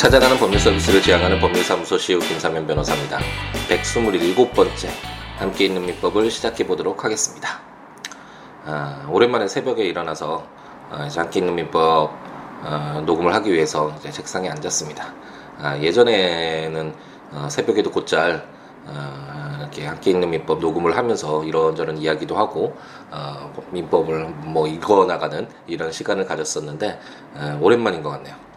찾아가는 법률 서비스를 지향하는 법률사무소 시우 김사면 변호사입니다. 127번째 함께 있는 민법을 시작해 보도록 하겠습니다. 아, 오랜만에 새벽에 일어나서 아, 함께 있는 민법 아, 녹음을 하기 위해서 이제 책상에 앉았습니다. 아, 예전에는 어, 새벽에도 곧잘 어, 이렇게 함께 있는 민법 녹음을 하면서 이런저런 이야기도 하고 어, 민법을 뭐 읽어 나가는 이런 시간을 가졌었는데 어, 오랜만인 것 같네요.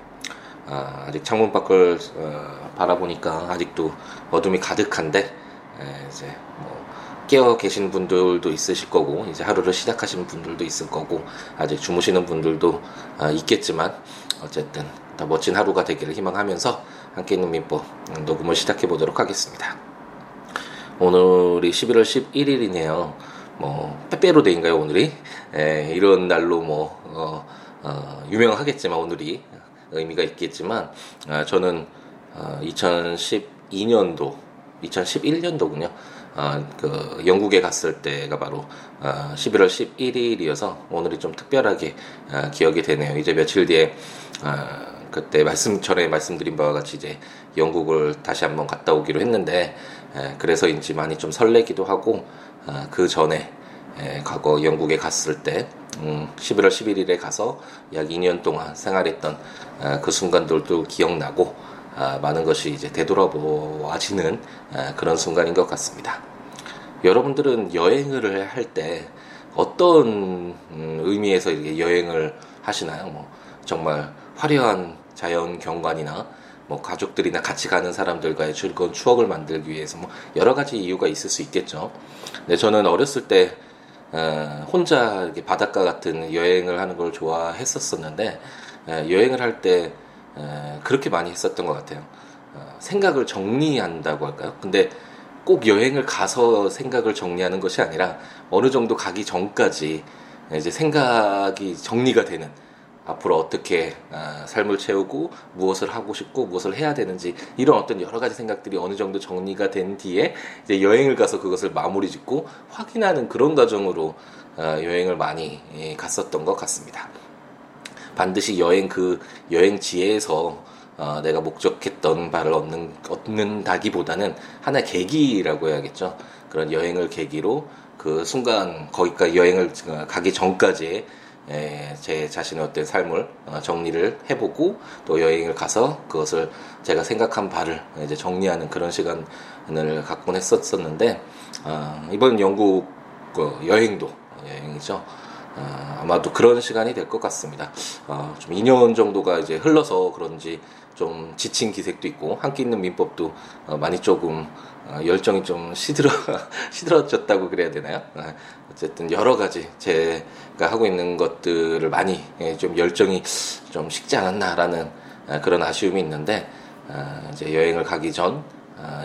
아, 아직 창문 밖을 어, 바라보니까 아직도 어둠이 가득한데 에, 이제 뭐 깨어 계신 분들도 있으실 거고 이제 하루를 시작하시는 분들도 있을 거고 아직 주무시는 분들도 아, 있겠지만 어쨌든 더 멋진 하루가 되기를 희망하면서 함께 있는 민법 녹음을 시작해 보도록 하겠습니다. 오늘이 11월 11일이네요. 뭐 빼빼로데이인가요 오늘이? 에, 이런 날로 뭐 어, 어, 유명하겠지만 오늘이 의미가 있겠지만 아, 저는 아, 2012년도 2011년도군요. 아, 그 영국에 갔을 때가 바로 아, 11월 11일이어서 오늘이 좀 특별하게 아, 기억이 되네요. 이제 며칠 뒤에 아, 그때 말씀 전에 말씀드린 바와 같이 이제 영국을 다시 한번 갔다 오기로 했는데 에, 그래서인지 많이 좀 설레기도 하고 아, 그 전에 에, 과거 영국에 갔을 때 음, 11월 11일에 가서 약 2년 동안 생활했던 아, 그 순간들도 기억나고 아, 많은 것이 이제 되돌아보아지는 아, 그런 순간인 것 같습니다. 여러분들은 여행을 할 때 어떤 음, 의미에서 이렇게 여행을 하시나요? 뭐 정말 화려한 자연 경관이나 뭐 가족들이나 같이 가는 사람들과의 즐거운 추억을 만들기 위해서 뭐 여러 가지 이유가 있을 수 있겠죠. 근데 저는 어렸을 때 어, 혼자 이렇게 바닷가 같은 여행을 하는 걸 좋아했었었는데 에, 여행을 할때 그렇게 많이 했었던 것 같아요. 어, 생각을 정리한다고 할까요? 근데 꼭 여행을 가서 생각을 정리하는 것이 아니라 어느 정도 가기 전까지 이제 생각이 정리가 되는 앞으로 어떻게 아, 삶을 채우고 무엇을 하고 싶고 무엇을 해야 되는지 이런 어떤 여러 가지 생각들이 어느 정도 정리가 된 뒤에 이제 여행을 가서 그것을 마무리 짓고 확인하는 그런 과정으로 아, 여행을 많이 예, 갔었던 것 같습니다. 반드시 여행 그 여행지에서 어, 내가 목적했던 바를 얻는 얻는다기보다는 하나의 계기라고 해야겠죠. 그런 여행을 계기로 그 순간 거기까지 여행을 가기 전까지 예, 제 자신의 어떤 삶을 어, 정리를 해보고 또 여행을 가서 그것을 제가 생각한 바를 이제 정리하는 그런 시간을 갖곤 했었었는데 어, 이번 영국 그 여행도 여행이죠. 어, 아마도 그런 시간이 될 것 같습니다. 어, 좀 2년 정도가 이제 흘러서 그런지 좀 지친 기색도 있고 함께 있는 민법도 어, 많이 조금 어, 열정이 좀 시들어 시들어졌다고 그래야 되나요? 어, 어쨌든 여러 가지 제가 하고 있는 것들을 많이 예, 좀 열정이 좀 식지 않았나라는 어, 그런 아쉬움이 있는데 어, 이제 여행을 가기 전 어,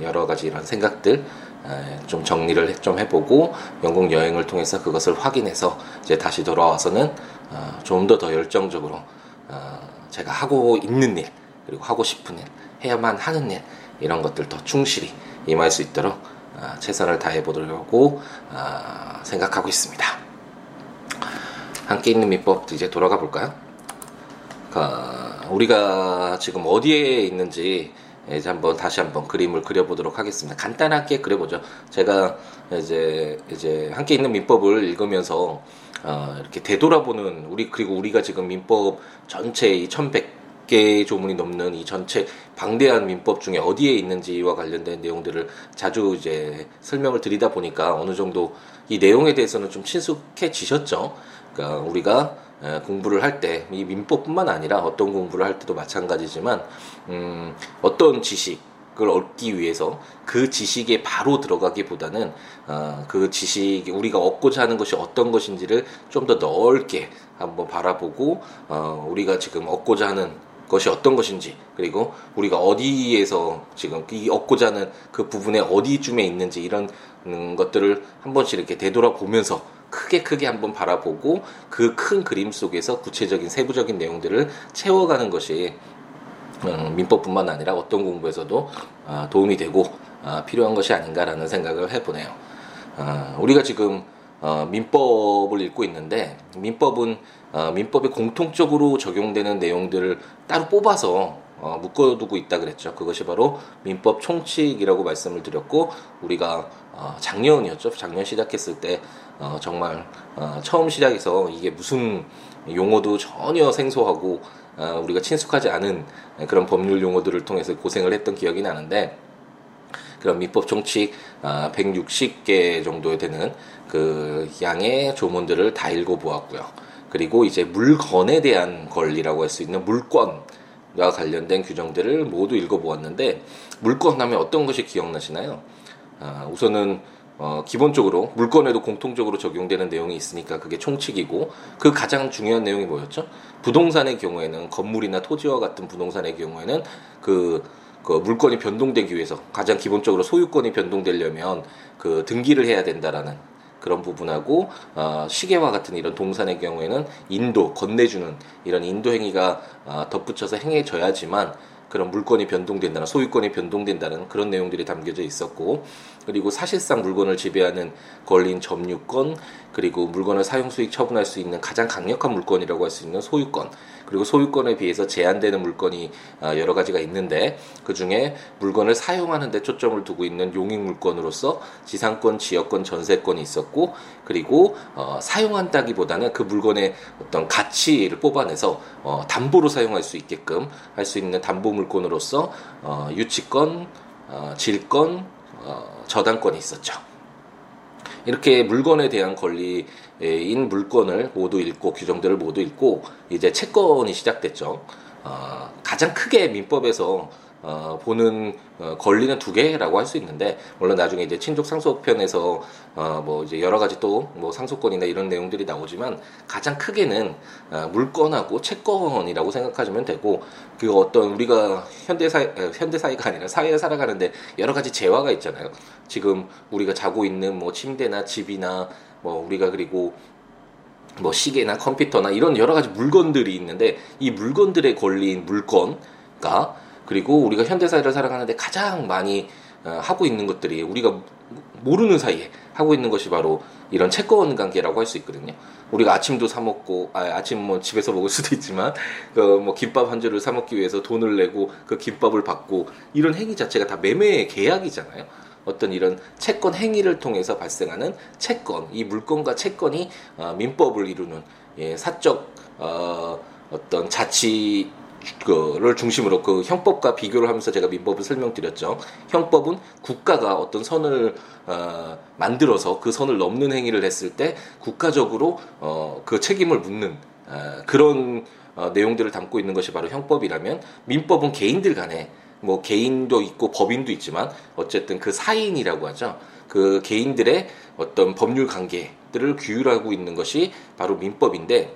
여러 가지 이런 생각들 어, 좀 정리를 좀 해보고 영국 여행을 통해서 그것을 확인해서 이제 다시 돌아와서는 어, 좀더 더 열정적으로 어, 제가 하고 있는 일 그리고 하고 싶은 일 해야만 하는 일 이런 것들 더 충실히 임할 수 있도록 어, 최선을 다해 보려고 어, 생각하고 있습니다. 함께 있는 민법 이제 돌아가 볼까요? 그, 우리가 지금 어디에 있는지 이제 한번 다시 한번 그림을 그려보도록 하겠습니다. 간단하게 그려보죠. 제가 이제 이제 함께 있는 민법을 읽으면서 어, 이렇게 되돌아보는 우리 그리고 우리가 지금 민법 전체 이 1100개 조문이 넘는 이 전체 방대한 민법 중에 어디에 있는지와 관련된 내용들을 자주 이제 설명을 드리다 보니까 어느 정도 이 내용에 대해서는 좀 친숙해지셨죠. 그러니까 우리가 공부를 할 때 이 민법뿐만 아니라 어떤 공부를 할 때도 마찬가지지만 음, 어떤 지식을 얻기 위해서 그 지식에 바로 들어가기보다는 어, 그 지식이 우리가 얻고자 하는 것이 어떤 것인지를 좀 더 넓게 한번 바라보고 어, 우리가 지금 얻고자 하는 것이 어떤 것인지 그리고 우리가 어디에서 지금 이 얻고자 하는 그 부분에 어디쯤에 있는지 이런 음, 것들을 한 번씩 이렇게 되돌아보면서 크게 크게 한번 바라보고 그 큰 그림 속에서 구체적인 세부적인 내용들을 채워가는 것이 음, 민법뿐만 아니라 어떤 공부에서도 아, 도움이 되고 아, 필요한 것이 아닌가라는 생각을 해보네요. 아, 우리가 지금 어, 민법을 읽고 있는데 민법은 어, 민법에 공통적으로 적용되는 내용들을 따로 뽑아서 어, 묶어두고 있다 그랬죠. 그것이 바로 민법 총칙이라고 말씀을 드렸고 우리가 어, 작년이었죠. 작년 시작했을 때 어, 정말 어, 처음 시작해서 이게 무슨 용어도 전혀 생소하고 어, 우리가 친숙하지 않은 그런 법률 용어들을 통해서 고생을 했던 기억이 나는데 그런 민법 총칙 160개 아, 정도 되는 그 양의 조문들을 다 읽어보았고요. 그리고 이제 물건에 대한 권리라고 할 수 있는 물권 과 관련된 규정들을 모두 읽어보았는데 물건 하면 어떤 것이 기억나시나요? 아, 우선은 어, 기본적으로 물건에도 공통적으로 적용되는 내용이 있으니까 그게 총칙이고 그 가장 중요한 내용이 뭐였죠? 부동산의 경우에는 건물이나 토지와 같은 부동산의 경우에는 그, 그 물건이 변동되기 위해서 가장 기본적으로 소유권이 변동되려면 그 등기를 해야 된다라는 그런 부분하고 어, 시계와 같은 이런 동산의 경우에는 인도 건네주는 이런 인도 행위가 어, 덧붙여서 행해져야지만 그런 물건이 변동된다는 소유권이 변동된다는 그런 내용들이 담겨져 있었고 그리고 사실상 물건을 지배하는 권리인 점유권 그리고 물건을 사용 수익 처분할 수 있는 가장 강력한 물건이라고 할 수 있는 소유권 그리고 소유권에 비해서 제한되는 물건이 아, 여러 가지가 있는데 그 중에 물건을 사용하는 데 초점을 두고 있는 용익 물건으로서 지상권, 지역권, 전세권이 있었고 그리고 어, 사용한다기보다는 그 물건의 어떤 가치를 뽑아내서 어, 담보로 사용할 수 있게끔 할 수 있는 담보 물건으로서 어, 유치권, 어, 질권, 어, 저당권이 있었죠. 이렇게 물건에 대한 권리 인 물건을 모두 읽고 규정들을 모두 읽고 이제 채권이 시작됐죠. 어, 가장 크게 민법에서 어, 보는 어, 권리는 두 개라고 할 수 있는데 물론 나중에 이제 친족 상속편에서 어, 뭐 이제 여러 가지 또 뭐 상속권이나 이런 내용들이 나오지만 가장 크게는 어, 물건하고 채권이라고 생각하시면 되고 그 어떤 우리가 현대 사회 어, 현대 사회가 아니라 사회에 살아가는데 여러 가지 재화가 있잖아요. 지금 우리가 자고 있는 뭐 침대나 집이나 뭐 우리가 그리고 뭐 시계나 컴퓨터나 이런 여러 가지 물건들이 있는데 이 물건들의 권리인 물건가 그리고 우리가 현대사회를 살아가는데 가장 많이 어, 하고 있는 것들이 우리가 모르는 사이에 하고 있는 것이 바로 이런 채권 관계라고 할 수 있거든요. 우리가 아침도 사 먹고 아, 아침 뭐 집에서 먹을 수도 있지만 그뭐 김밥 한 줄을 사 먹기 위해서 돈을 내고 그 김밥을 받고 이런 행위 자체가 다 매매의 계약이잖아요. 어떤 이런 채권 행위를 통해서 발생하는 채권, 이 물건과 채권이 어, 민법을 이루는 예, 사적 어, 어떤 자치 그를 중심으로 그 형법과 비교를 하면서 제가 민법을 설명드렸죠. 형법은 국가가 어떤 선을 어, 만들어서 그 선을 넘는 행위를 했을 때 국가적으로 어, 그 책임을 묻는 어, 그런 어, 내용들을 담고 있는 것이 바로 형법이라면 민법은 개인들 간에 뭐 개인도 있고 법인도 있지만 어쨌든 그 사인이라고 하죠. 그 개인들의 어떤 법률 관계들을 규율하고 있는 것이 바로 민법인데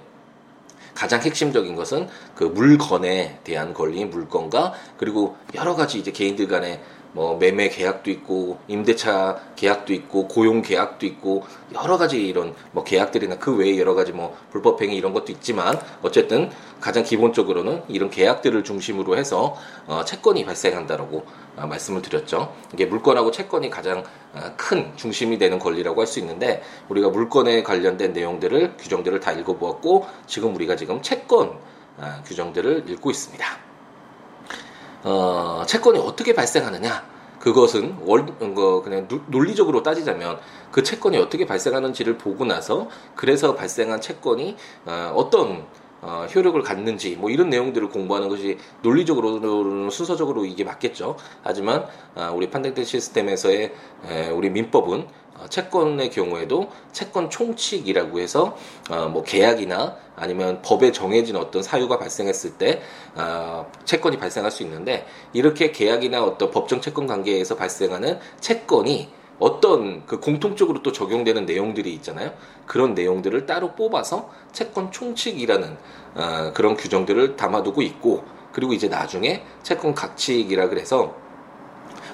가장 핵심적인 것은 그 물건에 대한 권리인 물건과 그리고 여러 가지 이제 개인들 간에 뭐 매매 계약도 있고 임대차 계약도 있고 고용 계약도 있고 여러 가지 이런 뭐 계약들이나 그 외에 여러 가지 뭐 불법 행위 이런 것도 있지만 어쨌든 가장 기본적으로는 이런 계약들을 중심으로 해서 어 채권이 발생한다라고 어 말씀을 드렸죠. 이게 물건하고 채권이 가장 어 큰 중심이 되는 권리라고 할 수 있는데 우리가 물건에 관련된 내용들을 규정들을 다 읽어보았고 지금 우리가 지금 채권 어 규정들을 읽고 있습니다. 어, 채권이 어떻게 발생하느냐? 그것은 월, 어, 그냥 논리적으로 따지자면 그 채권이 어떻게 발생하는지를 보고 나서 그래서 발생한 채권이 어, 어떤 어, 효력을 갖는지 뭐 이런 내용들을 공부하는 것이 논리적으로는 순서적으로 이게 맞겠죠. 하지만 어, 우리 판택된 시스템에서의 에, 우리 민법은 어, 채권의 경우에도 채권 총칙이라고 해서 어, 뭐 계약이나 아니면 법에 정해진 어떤 사유가 발생했을 때 어, 채권이 발생할 수 있는데 이렇게 계약이나 어떤 법정 채권 관계에서 발생하는 채권이 어떤 그 공통적으로 또 적용되는 내용들이 있잖아요. 그런 내용들을 따로 뽑아서 채권 총칙이라는 어, 그런 규정들을 담아두고 있고 그리고 이제 나중에 채권 각칙이라 그래서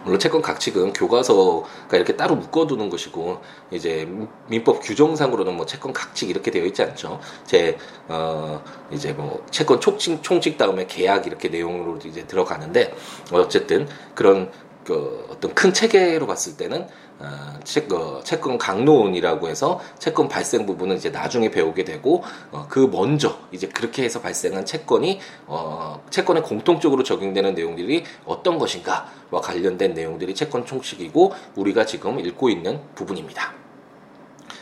물론 채권 각칙은 교과서가 이렇게 따로 묶어두는 것이고 이제 민법 규정상으로는 뭐 채권 각칙 이렇게 되어 있지 않죠. 제 어 이제 뭐 채권 총칙 총칙 다음에 계약 이렇게 내용으로 이제 들어가는데 어쨌든 그런 그 어떤 큰 체계로 봤을 때는 어, 채, 어, 채권 강론이라고 해서 채권 발생 부분은 이제 나중에 배우게 되고 어, 그 먼저 이제 그렇게 해서 발생한 채권이 어, 채권에 공통적으로 적용되는 내용들이 어떤 것인가와 관련된 내용들이 채권 총칙이고 우리가 지금 읽고 있는 부분입니다.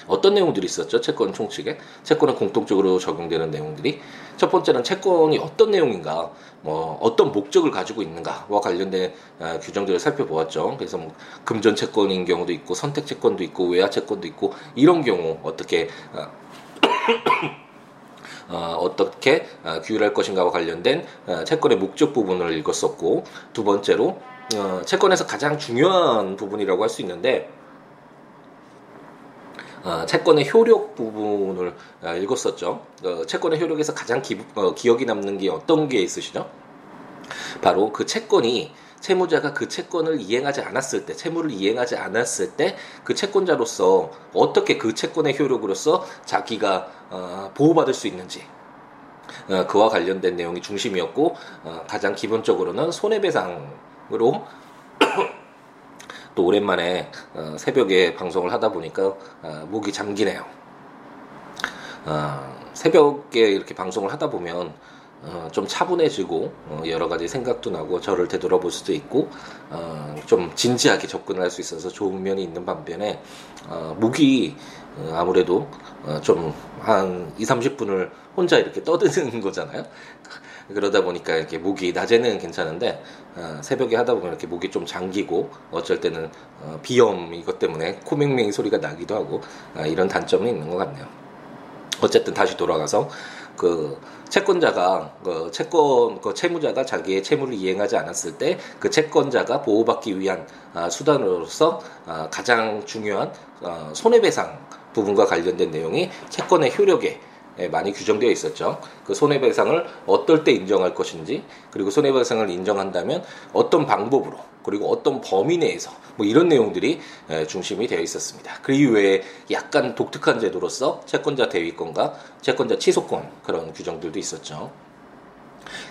어떤 내용들이 있었죠? 채권 총칙에 채권에 공통적으로 적용되는 내용들이 첫 번째는 채권이 어떤 내용인가, 뭐 어떤 목적을 가지고 있는가와 관련된 어, 규정들을 살펴보았죠. 그래서 뭐 금전 채권인 경우도 있고 선택 채권도 있고 외화 채권도 있고 이런 경우 어떻게 어, 어, 어떻게 어, 규율할 것인가와 관련된 어, 채권의 목적 부분을 읽었었고 두 번째로 어, 채권에서 가장 중요한 부분이라고 할 수 있는데 어, 채권의 효력 부분을 어, 읽었었죠. 어, 채권의 효력에서 가장 기, 어, 기억이 남는 게 어떤 게 있으시죠? 바로 그 채권이 채무자가 그 채권을 이행하지 않았을 때, 채무를 이행하지 않았을 때 그 채권자로서 어떻게 그 채권의 효력으로서 자기가 어, 보호받을 수 있는지 어, 그와 관련된 내용이 중심이었고 어, 가장 기본적으로는 손해배상으로 또 오랜만에 어, 새벽에 방송을 하다 보니까 어, 목이 잠기네요. 어, 새벽에 이렇게 방송을 하다 보면 어, 좀 차분해지고 어, 여러 가지 생각도 나고 저를 되돌아볼 수도 있고 어, 좀 진지하게 접근할 수 있어서 좋은 면이 있는 반면에 어, 목이 어, 아무래도 어, 좀한 2, 30분을 혼자 이렇게 떠드는 거잖아요. 그러다 보니까 이렇게 목이 낮에는 괜찮은데 어, 새벽에 하다 보면 이렇게 목이 좀 잠기고 어쩔 때는 어, 비염 이것 때문에 코맹맹이 소리가 나기도 하고 아, 이런 단점이 있는 것 같네요. 어쨌든 다시 돌아가서 그 채권자가 그 채권 그 채무자가 자기의 채무를 이행하지 않았을 때 그 채권자가 보호받기 위한 아, 수단으로서 아, 가장 중요한 아, 손해배상 부분과 관련된 내용이 채권의 효력에 예, 많이 규정되어 있었죠. 그 손해배상을 어떨 때 인정할 것인지, 그리고 손해배상을 인정한다면 어떤 방법으로, 그리고 어떤 범위 내에서, 뭐 이런 내용들이 예, 중심이 되어 있었습니다. 그 이외에 약간 독특한 제도로서 채권자 대위권과 채권자 취소권 그런 규정들도 있었죠.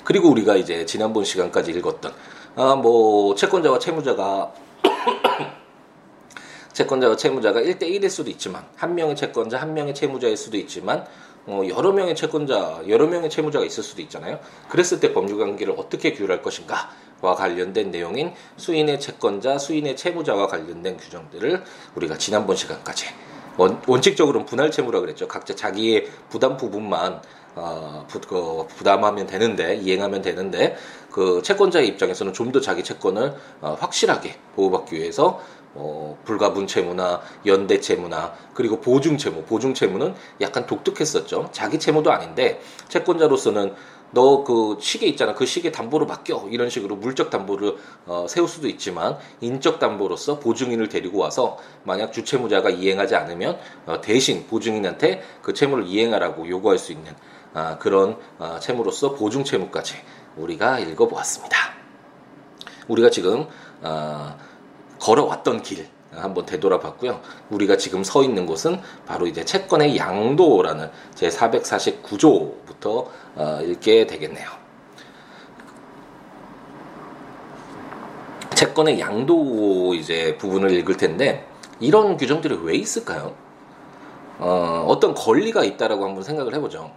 그리고 우리가 이제 지난번 시간까지 읽었던, 아, 뭐, 채권자와 채무자가 채권자와 채무자가 1대1일 수도 있지만 한 명의 채권자 한 명의 채무자일 수도 있지만 어, 여러 명의 채권자, 여러 명의 채무자가 있을 수도 있잖아요. 그랬을 때 법률 관계를 어떻게 규율할 것인가와 관련된 내용인 수인의 채권자, 수인의 채무자와 관련된 규정들을 우리가 지난번 시간까지 원, 원칙적으로는 분할 채무라 그랬죠. 각자 자기의 부담 부분만 어, 부, 그, 부담하면 되는데 이행하면 되는데 그 채권자의 입장에서는 좀 더 자기 채권을 어, 확실하게 보호받기 위해서 어, 불가분 채무나 연대 채무나 그리고 보증 채무, 보증 채무는 약간 독특했었죠. 자기 채무도 아닌데 채권자로서는 너 그 시계 있잖아. 그 시계 담보로 맡겨. 이런 식으로 물적 담보를 어, 세울 수도 있지만 인적 담보로서 보증인을 데리고 와서 만약 주채무자가 이행하지 않으면 어, 대신 보증인한테 그 채무를 이행하라고 요구할 수 있는 아, 그런 아, 채무로서 보증 채무까지 우리가 읽어보았습니다. 우리가 지금 아, 걸어왔던 길 한번 되돌아봤고요. 우리가 지금 서 있는 곳은 바로 이제 채권의 양도라는 제 449조부터 어, 읽게 되겠네요. 채권의 양도 이제 부분을 읽을 텐데 이런 규정들이 왜 있을까요? 어, 어떤 권리가 있다라고 한번 생각을 해보죠.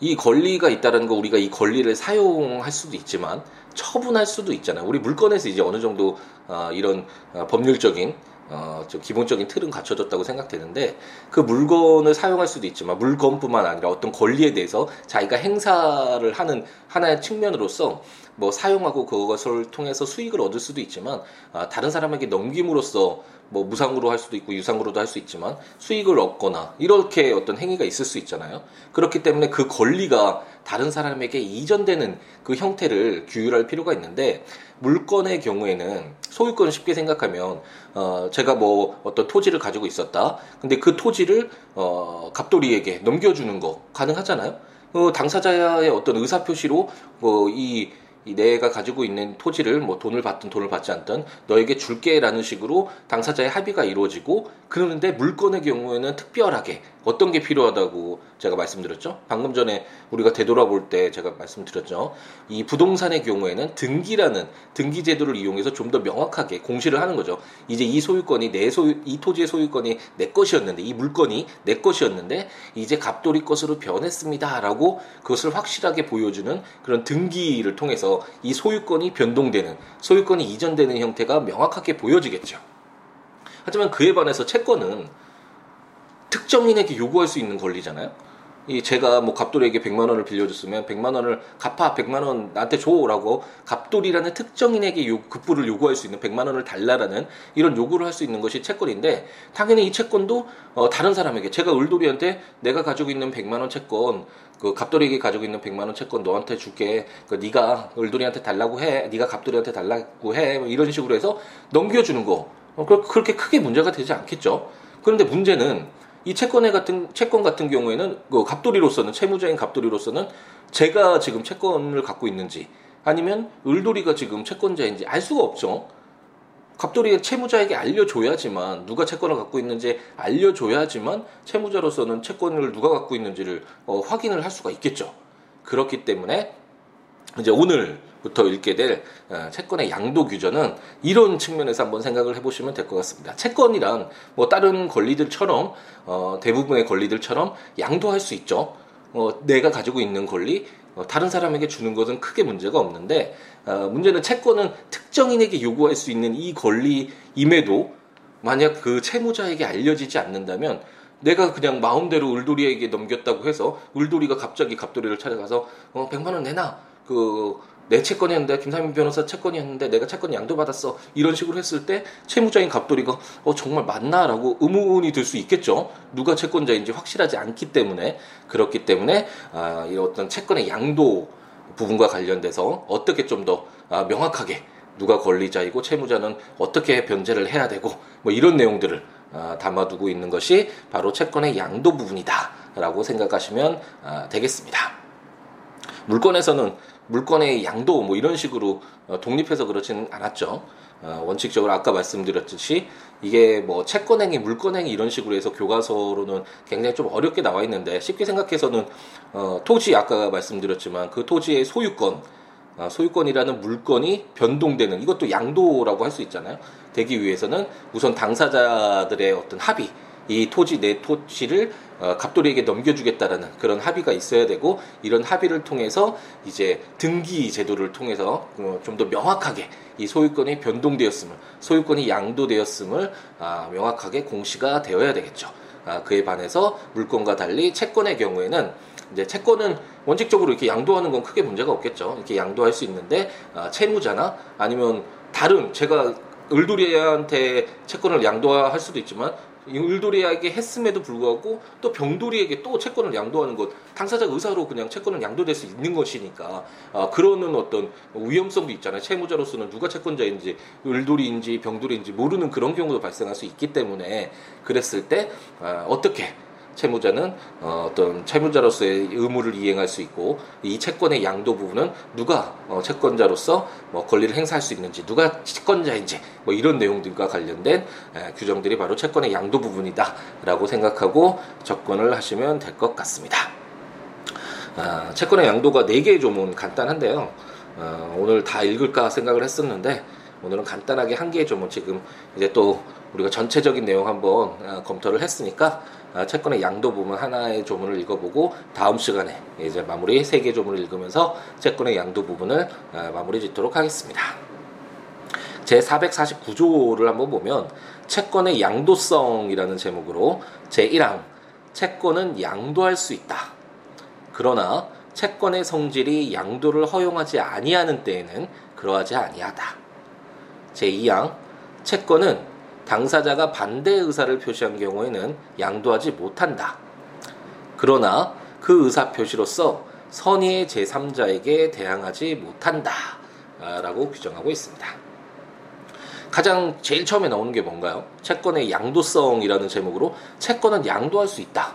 이 권리가 있다는 거 우리가 이 권리를 사용할 수도 있지만 처분할 수도 있잖아요. 우리 물건에서 이제 어느 정도 어, 이런 어, 법률적인 어, 좀 기본적인 틀은 갖춰졌다고 생각되는데 그 물건을 사용할 수도 있지만 물건뿐만 아니라 어떤 권리에 대해서 자기가 행사를 하는 하나의 측면으로서 뭐 사용하고 그것을 통해서 수익을 얻을 수도 있지만 아, 다른 사람에게 넘김으로써 뭐 무상으로 할 수도 있고 유상으로도 할 수 있지만 수익을 얻거나 이렇게 어떤 행위가 있을 수 있잖아요. 그렇기 때문에 그 권리가 다른 사람에게 이전되는 그 형태를 규율할 필요가 있는데 물건의 경우에는 소유권을 쉽게 생각하면 어 제가 뭐 어떤 토지를 가지고 있었다. 근데 그 토지를 어 갑돌이에게 넘겨주는 거 가능하잖아요. 어 당사자의 어떤 의사 표시로 뭐이 이 내가 가지고 있는 토지를 뭐 돈을 받든 돈을 받지 않든 너에게 줄게라는 식으로 당사자의 합의가 이루어지고 그러는데 물건의 경우에는 특별하게 어떤 게 필요하다고 제가 말씀드렸죠? 방금 전에 우리가 되돌아볼 때 제가 말씀드렸죠. 이 부동산의 경우에는 등기라는 등기 제도를 이용해서 좀 더 명확하게 공시를 하는 거죠. 이제 이 소유권이 내 소유 이 토지의 소유권이 내 것이었는데 이 물건이 내 것이었는데 이제 갑돌이 것으로 변했습니다라고 그것을 확실하게 보여주는 그런 등기를 통해서 이 소유권이 변동되는 소유권이 이전되는 형태가 명확하게 보여지겠죠. 하지만 그에 반해서 채권은 특정인에게 요구할 수 있는 권리잖아요. 이 제가 뭐 갑돌이에게 100만 원을 빌려줬으면 100만 원을 갚아 100만 원 나한테 줘라고 갑돌이라는 특정인에게 요, 급부를 요구할 수 있는 100만 원을 달라라는 이런 요구를 할 수 있는 것이 채권인데 당연히 이 채권도 어, 다른 사람에게 제가 을돌이한테 내가 가지고 있는 100만 원 채권 그 갑돌이에게 가지고 있는 100만 원 채권 너한테 줄게 그 네가 을돌이한테 달라고 해 네가 갑돌이한테 달라고 해 뭐 이런 식으로 해서 넘겨주는 거 어, 그렇게 크게 문제가 되지 않겠죠. 그런데 문제는 이 채권의 같은 채권 같은 경우에는 그 갑돌이로서는 채무자인 갑돌이로서는 제가 지금 채권을 갖고 있는지 아니면 을돌이가 지금 채권자인지 알 수가 없죠. 갑돌이가 채무자에게 알려줘야지만 누가 채권을 갖고 있는지 알려줘야지만 채무자로서는 채권을 누가 갖고 있는지를 어, 확인을 할 수가 있겠죠. 그렇기 때문에 이제 오늘 부터 읽게 될 어, 채권의 양도 규정은 이런 측면에서 한번 생각을 해보시면 될 것 같습니다. 채권이란 뭐 다른 권리들처럼 어, 대부분의 권리들처럼 양도할 수 있죠. 어, 내가 가지고 있는 권리 어, 다른 사람에게 주는 것은 크게 문제가 없는데 어, 문제는 채권은 특정인에게 요구할 수 있는 이 권리임에도 만약 그 채무자에게 알려지지 않는다면 내가 그냥 마음대로 울돌이에게 넘겼다고 해서 울돌이가 갑자기 갑돌이를 찾아가서 어 100만 원 내놔 그 내 채권이었는데 김상민 변호사 채권이었는데 내가 채권 양도받았어. 이런 식으로 했을 때 채무자인 갑돌이가 어 정말 맞나라고 의문이 들 수 있겠죠? 누가 채권자인지 확실하지 않기 때문에. 그렇기 때문에 아 이런 어떤 채권의 양도 부분과 관련돼서 어떻게 좀 더 아, 명확하게 누가 권리자이고 채무자는 어떻게 변제를 해야 되고 뭐 이런 내용들을 아, 담아두고 있는 것이 바로 채권의 양도 부분이다라고 생각하시면 아, 되겠습니다. 물건에서는 물건의 양도 뭐 이런 식으로 어, 독립해서 그렇지는 않았죠. 어, 원칙적으로 아까 말씀드렸듯이 이게 뭐 채권행위, 물건행위 이런 식으로 해서 교과서로는 굉장히 좀 어렵게 나와 있는데 쉽게 생각해서는 어, 토지 아까 말씀드렸지만 그 토지의 소유권 어, 소유권이라는 물건이 변동되는 이것도 양도라고 할 수 있잖아요. 되기 위해서는 우선 당사자들의 어떤 합의 이 토지 내 토지를 어, 갑돌이에게 넘겨주겠다라는 그런 합의가 있어야 되고 이런 합의를 통해서 이제 등기 제도를 통해서 어, 좀더 명확하게 이 소유권이 변동되었음을 소유권이 양도되었음을 아, 명확하게 공시가 되어야 되겠죠. 아, 그에 반해서 물건과 달리 채권의 경우에는 이제 채권은 원칙적으로 이렇게 양도하는 건 크게 문제가 없겠죠. 이렇게 양도할 수 있는데 아, 채무자나 아니면 다른 제가 을돌이한테 채권을 양도할 수도 있지만 을돌이에게 했음에도 불구하고 또 병돌이에게 또 채권을 양도하는 것 당사자 의사로 그냥 채권을 양도될 수 있는 것이니까 아, 그러는 어떤 위험성도 있잖아요. 채무자로서는 누가 채권자인지 을돌이인지 병돌이인지 모르는 그런 경우도 발생할 수 있기 때문에 그랬을 때 아, 어떻게 채무자는 어, 떤 채무자로서의 의무를 이행할 수 있고 이 채권의 양도 부분은 누가 어, 채권자로서 뭐 권리를 행사할 수 있는지 누가 채권자인지 뭐 이런 내용들과 관련된 에, 규정들이 바로 채권의 양도 부분이다라고 생각하고 접근을 하시면 될 것 같습니다. 아, 채권의 양도가 4개의 조문 간단한데요. 어, 오늘 다 읽을까 생각을 했었는데 오늘은 간단하게 한 개의 조문 지금 이제 또 우리가 전체적인 내용 한번 어, 검토를 했으니까 어, 채권의 양도 부분 하나의 조문을 읽어보고 다음 시간에 이제 마무리 세 개 조문을 읽으면서 채권의 양도 부분을 어, 마무리 짓도록 하겠습니다. 제 449조를 한번 보면 채권의 양도성이라는 제목으로 제 1항 채권은 양도할 수 있다. 그러나 채권의 성질이 양도를 허용하지 아니하는 때에는 그러하지 아니하다. 제 2항 채권은 당사자가 반대 의사를 표시한 경우에는 양도하지 못한다. 그러나 그 의사 표시로서 선의의 제3자에게 대항하지 못한다. 라고 규정하고 있습니다. 가장 제일 처음에 나오는 게 뭔가요? 채권의 양도성이라는 제목으로 채권은 양도할 수 있다.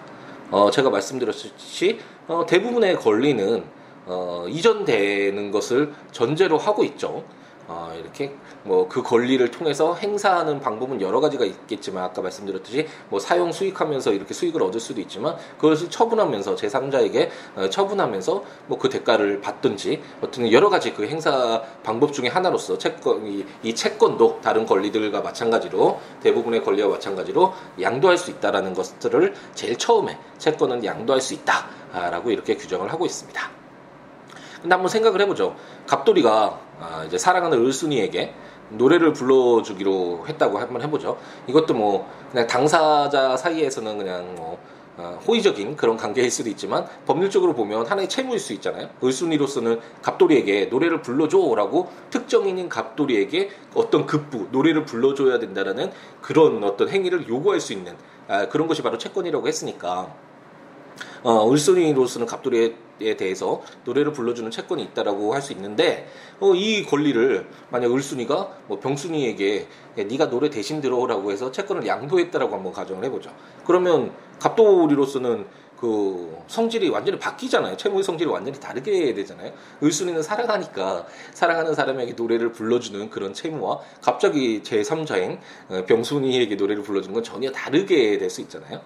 어, 제가 말씀드렸듯이 어, 대부분의 권리는 어, 이전되는 것을 전제로 하고 있죠. 어, 이렇게 뭐 그 권리를 통해서 행사하는 방법은 여러 가지가 있겠지만 아까 말씀드렸듯이 뭐 사용 수익하면서 이렇게 수익을 얻을 수도 있지만 그것을 처분하면서 제3자에게 어, 처분하면서 뭐 그 대가를 받든지 어떤 여러 가지 그 행사 방법 중에 하나로서 채권 이, 이 채권도 다른 권리들과 마찬가지로 대부분의 권리와 마찬가지로 양도할 수 있다라는 것들을 제일 처음에 채권은 양도할 수 있다라고 이렇게 규정을 하고 있습니다. 근데 한번 생각을 해보죠. 갑돌이가 아, 이제 사랑하는 을순이에게 노래를 불러주기로 했다고 한번 해보죠. 이것도 뭐 그냥 당사자 사이에서는 그냥 뭐 어, 호의적인 그런 관계일 수도 있지만 법률적으로 보면 하나의 채무일 수 있잖아요. 을순이로서는 갑돌이에게 노래를 불러줘라고 특정인인 갑돌이에게 어떤 급부 노래를 불러줘야 된다라는 그런 어떤 행위를 요구할 수 있는 아, 그런 것이 바로 채권이라고 했으니까 어, 을순이로서는 갑돌이에 대해서 노래를 불러주는 채권이 있다라고 할 수 있는데 어, 이 권리를 만약 을순이가 뭐 병순이에게 야, 네가 노래 대신 들어오라고 해서 채권을 양도했다라고 한번 가정을 해보죠. 그러면 갑돌이로서는 그 성질이 완전히 바뀌잖아요. 채무의 성질이 완전히 다르게 되잖아요. 을순이는 사랑하니까 사랑하는 사람에게 노래를 불러주는 그런 채무와 갑자기 제3자인 어, 병순이에게 노래를 불러주는 건 전혀 다르게 될 수 있잖아요.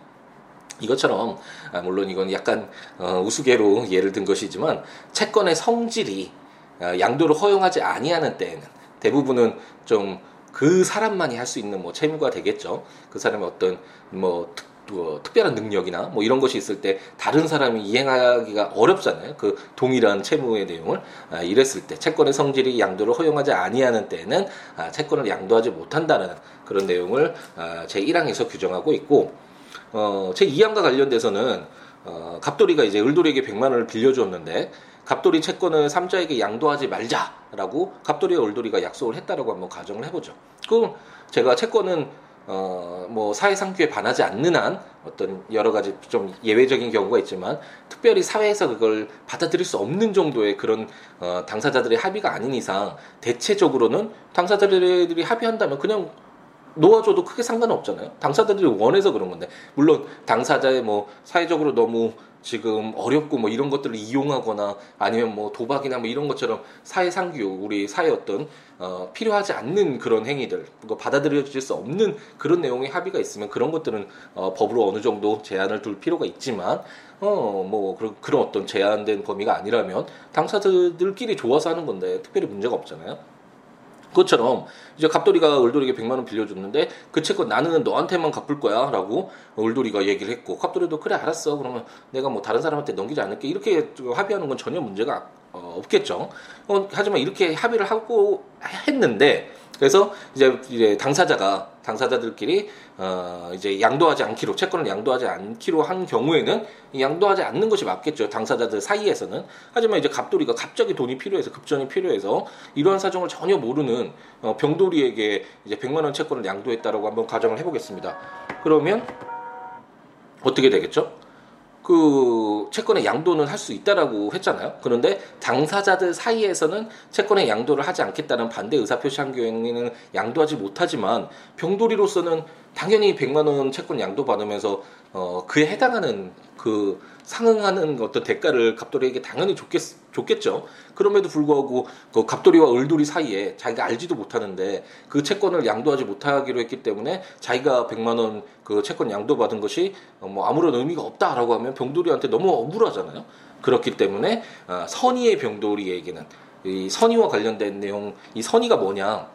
이것처럼 아, 물론 이건 약간 어, 우스개로 예를 든 것이지만 채권의 성질이 어, 양도를 허용하지 아니하는 때에는 대부분은 좀 그 사람만이 할 수 있는 뭐 채무가 되겠죠. 그 사람의 어떤 뭐 특, 뭐 특별한 능력이나 뭐 이런 것이 있을 때 다른 사람이 이행하기가 어렵잖아요. 그 동일한 채무의 내용을 아, 이랬을 때 채권의 성질이 양도를 허용하지 아니하는 때에는 아, 채권을 양도하지 못한다는 그런 내용을 아, 제 1항에서 규정하고 있고 어, 제 2항과 관련돼서는 어, 갑돌이가 이제 을돌이에게 100만 원을 빌려줬는데 갑돌이 채권을 삼자에게 양도하지 말자라고 갑돌이와 을돌이가 약속을 했다라고 한번 가정을 해보죠. 그럼 제가 채권은 어, 뭐 사회상규에 반하지 않는 한 어떤 여러 가지 좀 예외적인 경우가 있지만 특별히 사회에서 그걸 받아들일 수 없는 정도의 그런 어, 당사자들의 합의가 아닌 이상 대체적으로는 당사자들이 합의한다면 그냥 놓아줘도 크게 상관은 없잖아요. 당사자들이 원해서 그런 건데 물론 당사자의 뭐 사회적으로 너무 지금 어렵고 뭐 이런 것들을 이용하거나 아니면 뭐 도박이나 뭐 이런 것처럼 사회 상규 우리 사회 어떤 어, 필요하지 않는 그런 행위들 그거 받아들여질 수 없는 그런 내용의 합의가 있으면 그런 것들은 어, 법으로 어느 정도 제한을 둘 필요가 있지만 어 뭐 그런 그런 어떤 제한된 범위가 아니라면 당사자들끼리 좋아서 하는 건데 특별히 문제가 없잖아요. 그것처럼 이제 갑돌이가 을돌이에게 100만 원 빌려줬는데 그 채권 나는 너한테만 갚을 거야 라고 을돌이가 얘기를 했고 갑돌이도 그래 알았어 그러면 내가 뭐 다른 사람한테 넘기지 않을게 이렇게 합의하는 건 전혀 문제가 어, 없겠죠. 어, 하지만 이렇게 합의를 하고 했는데 그래서 이제 당사자가 당사자들끼리 어 이제 양도하지 않기로 채권을 양도하지 않기로 한 경우에는 양도하지 않는 것이 맞겠죠 당사자들 사이에서는 하지만 이제 갑돌이가 갑자기 돈이 필요해서 급전이 필요해서 이러한 사정을 전혀 모르는 어 병돌이에게 이제 100만 원 채권을 양도했다라고 한번 가정을 해보겠습니다 그러면 어떻게 되겠죠? 그 채권의 양도는 할 수 있다라고 했잖아요. 그런데 당사자들 사이에서는 채권의 양도를 하지 않겠다는 반대 의사 표시한 경우에는 양도하지 못하지만 병돌이로서는 당연히 100만 원 채권 양도 받으면서 어 그에 해당하는 그 상응하는 어떤 대가를 갑돌이에게 당연히 줬겠, 줬겠죠. 그럼에도 불구하고 그 갑돌이와 을돌이 사이에 자기가 알지도 못하는데 그 채권을 양도하지 못하기로 했기 때문에 자기가 100만 원 그 채권 양도받은 것이 뭐 아무런 의미가 없다라고 하면 병돌이한테 너무 억울하잖아요. 그렇기 때문에 아, 선의의 병돌이에게는 이 선의와 관련된 내용, 이 선의가 뭐냐?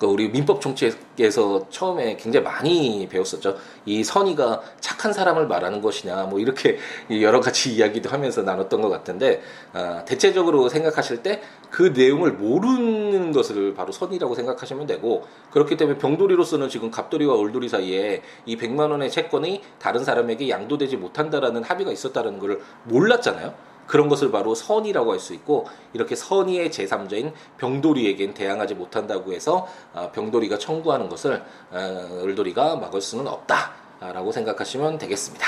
그 우리 민법 총칙에서 처음에 굉장히 많이 배웠었죠. 이 선의가 착한 사람을 말하는 것이냐, 뭐 이렇게 여러 가지 이야기도 하면서 나눴던 것 같은데 아, 대체적으로 생각하실 때 그 내용을 모르는 것을 바로 선의라고 생각하시면 되고 그렇기 때문에 병돌이로서는 지금 갑돌이와 을돌이 사이에 이 100만 원의 채권이 다른 사람에게 양도되지 못한다라는 합의가 있었다는 걸 몰랐잖아요. 그런 것을 바로 선의라고 할 수 있고 이렇게 선의의 제3자인 병돌이에겐 대항하지 못한다고 해서 아, 병돌이가 청구하는 것을 어, 을돌이가 막을 수는 없다라고 생각하시면 되겠습니다.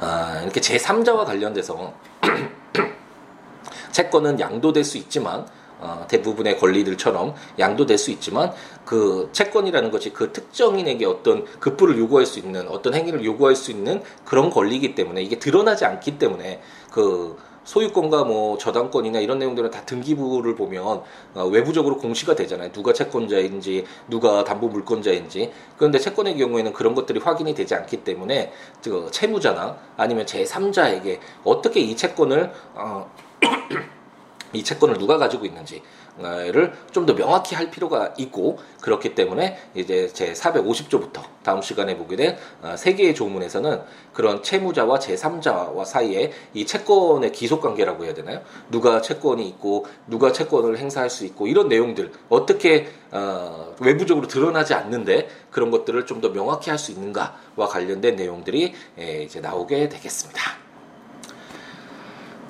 아, 이렇게 제3자와 관련돼서 채권은 양도될 수 있지만 어, 대부분의 권리들처럼 양도될 수 있지만 그 채권이라는 것이 그 특정인에게 어떤 급부를 요구할 수 있는 어떤 행위를 요구할 수 있는 그런 권리이기 때문에 이게 드러나지 않기 때문에 그 소유권과 뭐 저당권이나 이런 내용들은 다 등기부를 보면 어, 외부적으로 공시가 되잖아요. 누가 채권자인지 누가 담보 물권자인지. 그런데 채권의 경우에는 그런 것들이 확인이 되지 않기 때문에 그 채무자나 아니면 제3자에게 어떻게 이 채권을 어, 이 채권을 누가 가지고 있는지 를 좀 더 명확히 할 필요가 있고 그렇기 때문에 이제 제 450조부터 다음 시간에 보게 된세 어, 개의 조문에서는 그런 채무자와 제3자와 사이에 이 채권의 기속 관계라고 해야 되나요? 누가 채권이 있고 누가 채권을 행사할 수 있고 이런 내용들 어떻게 어, 외부적으로 드러나지 않는데 그런 것들을 좀 더 명확히 할 수 있는가와 관련된 내용들이 예, 이제 나오게 되겠습니다.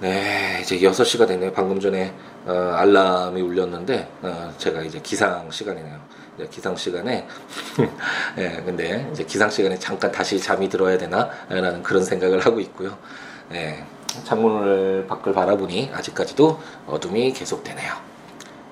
네, 이제 6시가 됐네요. 방금 전에 어, 알람이 울렸는데 어, 제가 이제 기상 시간이네요. 기상 시간에 예, 근데 이제 기상 시간에 잠깐 다시 잠이 들어야 되나라는 그런 생각을 하고 있고요. 예, 창문을 밖을 바라보니 아직까지도 어둠이 계속되네요.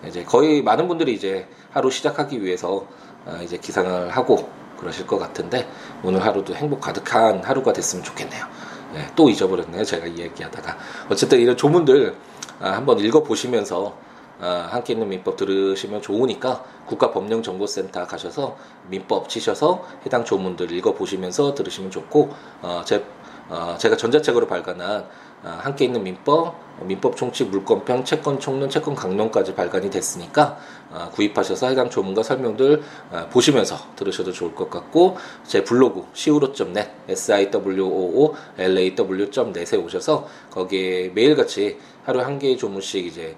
이제 거의 많은 분들이 이제 하루 시작하기 위해서 어, 이제 기상을 하고 그러실 것 같은데 오늘 하루도 행복 가득한 하루가 됐으면 좋겠네요. 네, 또 잊어버렸네요. 제가 이야기하다가. 어쨌든 이런 조문들 아, 한번 읽어보시면서 아, 함께 있는 민법 들으시면 좋으니까 국가법령정보센터 가셔서 민법 치셔서 해당 조문들 읽어보시면서 들으시면 좋고 어, 제, 어, 제가 전자책으로 발간한 아, 함께 있는 민법, 민법 총칙, 물권평, 채권 총론, 채권 강론까지 발간이 됐으니까 아, 구입하셔서 해당 조문과 설명들 아, 보시면서 들으셔도 좋을 것 같고 제 블로그 siwo.net siwoolaw.net에 오셔서 거기에 매일같이 하루 한 개의 조문씩 이제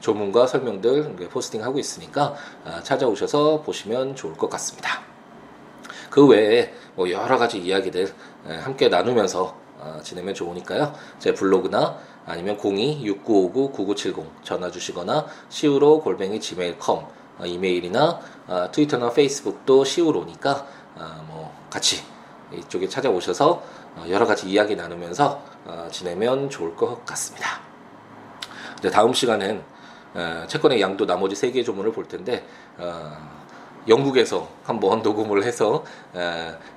조문과 설명들 포스팅하고 있으니까 찾아오셔서 보시면 좋을 것 같습니다. 그 외에 뭐 여러 가지 이야기들 함께 나누면서 어, 지내면 좋으니까요. 제 블로그나 아니면 02-6959-9970 전화 주시거나 시우로 골뱅이 gmail.com 어, 이메일이나 어, 트위터나 페이스북도 시우로니까 어, 뭐 같이 이쪽에 찾아오셔서 어, 여러 가지 이야기 나누면서 어, 지내면 좋을 것 같습니다. 다음 시간엔 어, 채권의 양도 나머지 세 개의 조문을 볼 텐데 어, 영국에서 한번 녹음을 해서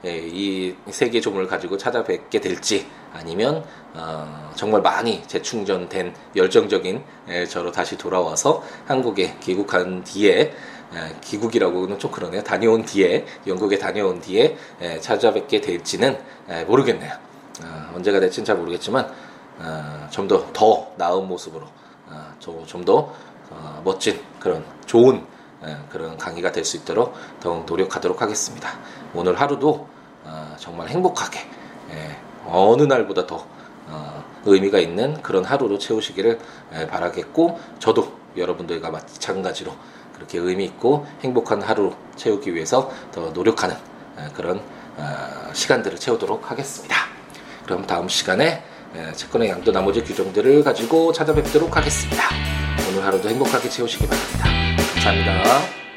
예, 이 세계 조문을 가지고 찾아뵙게 될지 아니면 어, 정말 많이 재충전된 열정적인 저로 다시 돌아와서 한국에 귀국한 뒤에 귀국이라고는 좀 그러네요. 다녀온 뒤에 영국에 다녀온 뒤에 찾아뵙게 될지는 모르겠네요. 어, 언제가 될지는 잘 모르겠지만 어, 좀더더 나은 모습으로 좀더 멋진 그런 좋은 예, 그런 강의가 될 수 있도록 더욱 노력하도록 하겠습니다. 오늘 하루도 어, 정말 행복하게 예, 어느 날보다 더 어, 의미가 있는 그런 하루로 채우시기를 예, 바라겠고 저도 여러분들과 마찬가지로 그렇게 의미 있고 행복한 하루 채우기 위해서 더 노력하는 그런 어, 시간들을 채우도록 하겠습니다. 그럼 다음 시간에 채권의 양도 나머지 규정들을 가지고 찾아뵙도록 하겠습니다. 오늘 하루도 행복하게 채우시기 바랍니다. 감사합니다.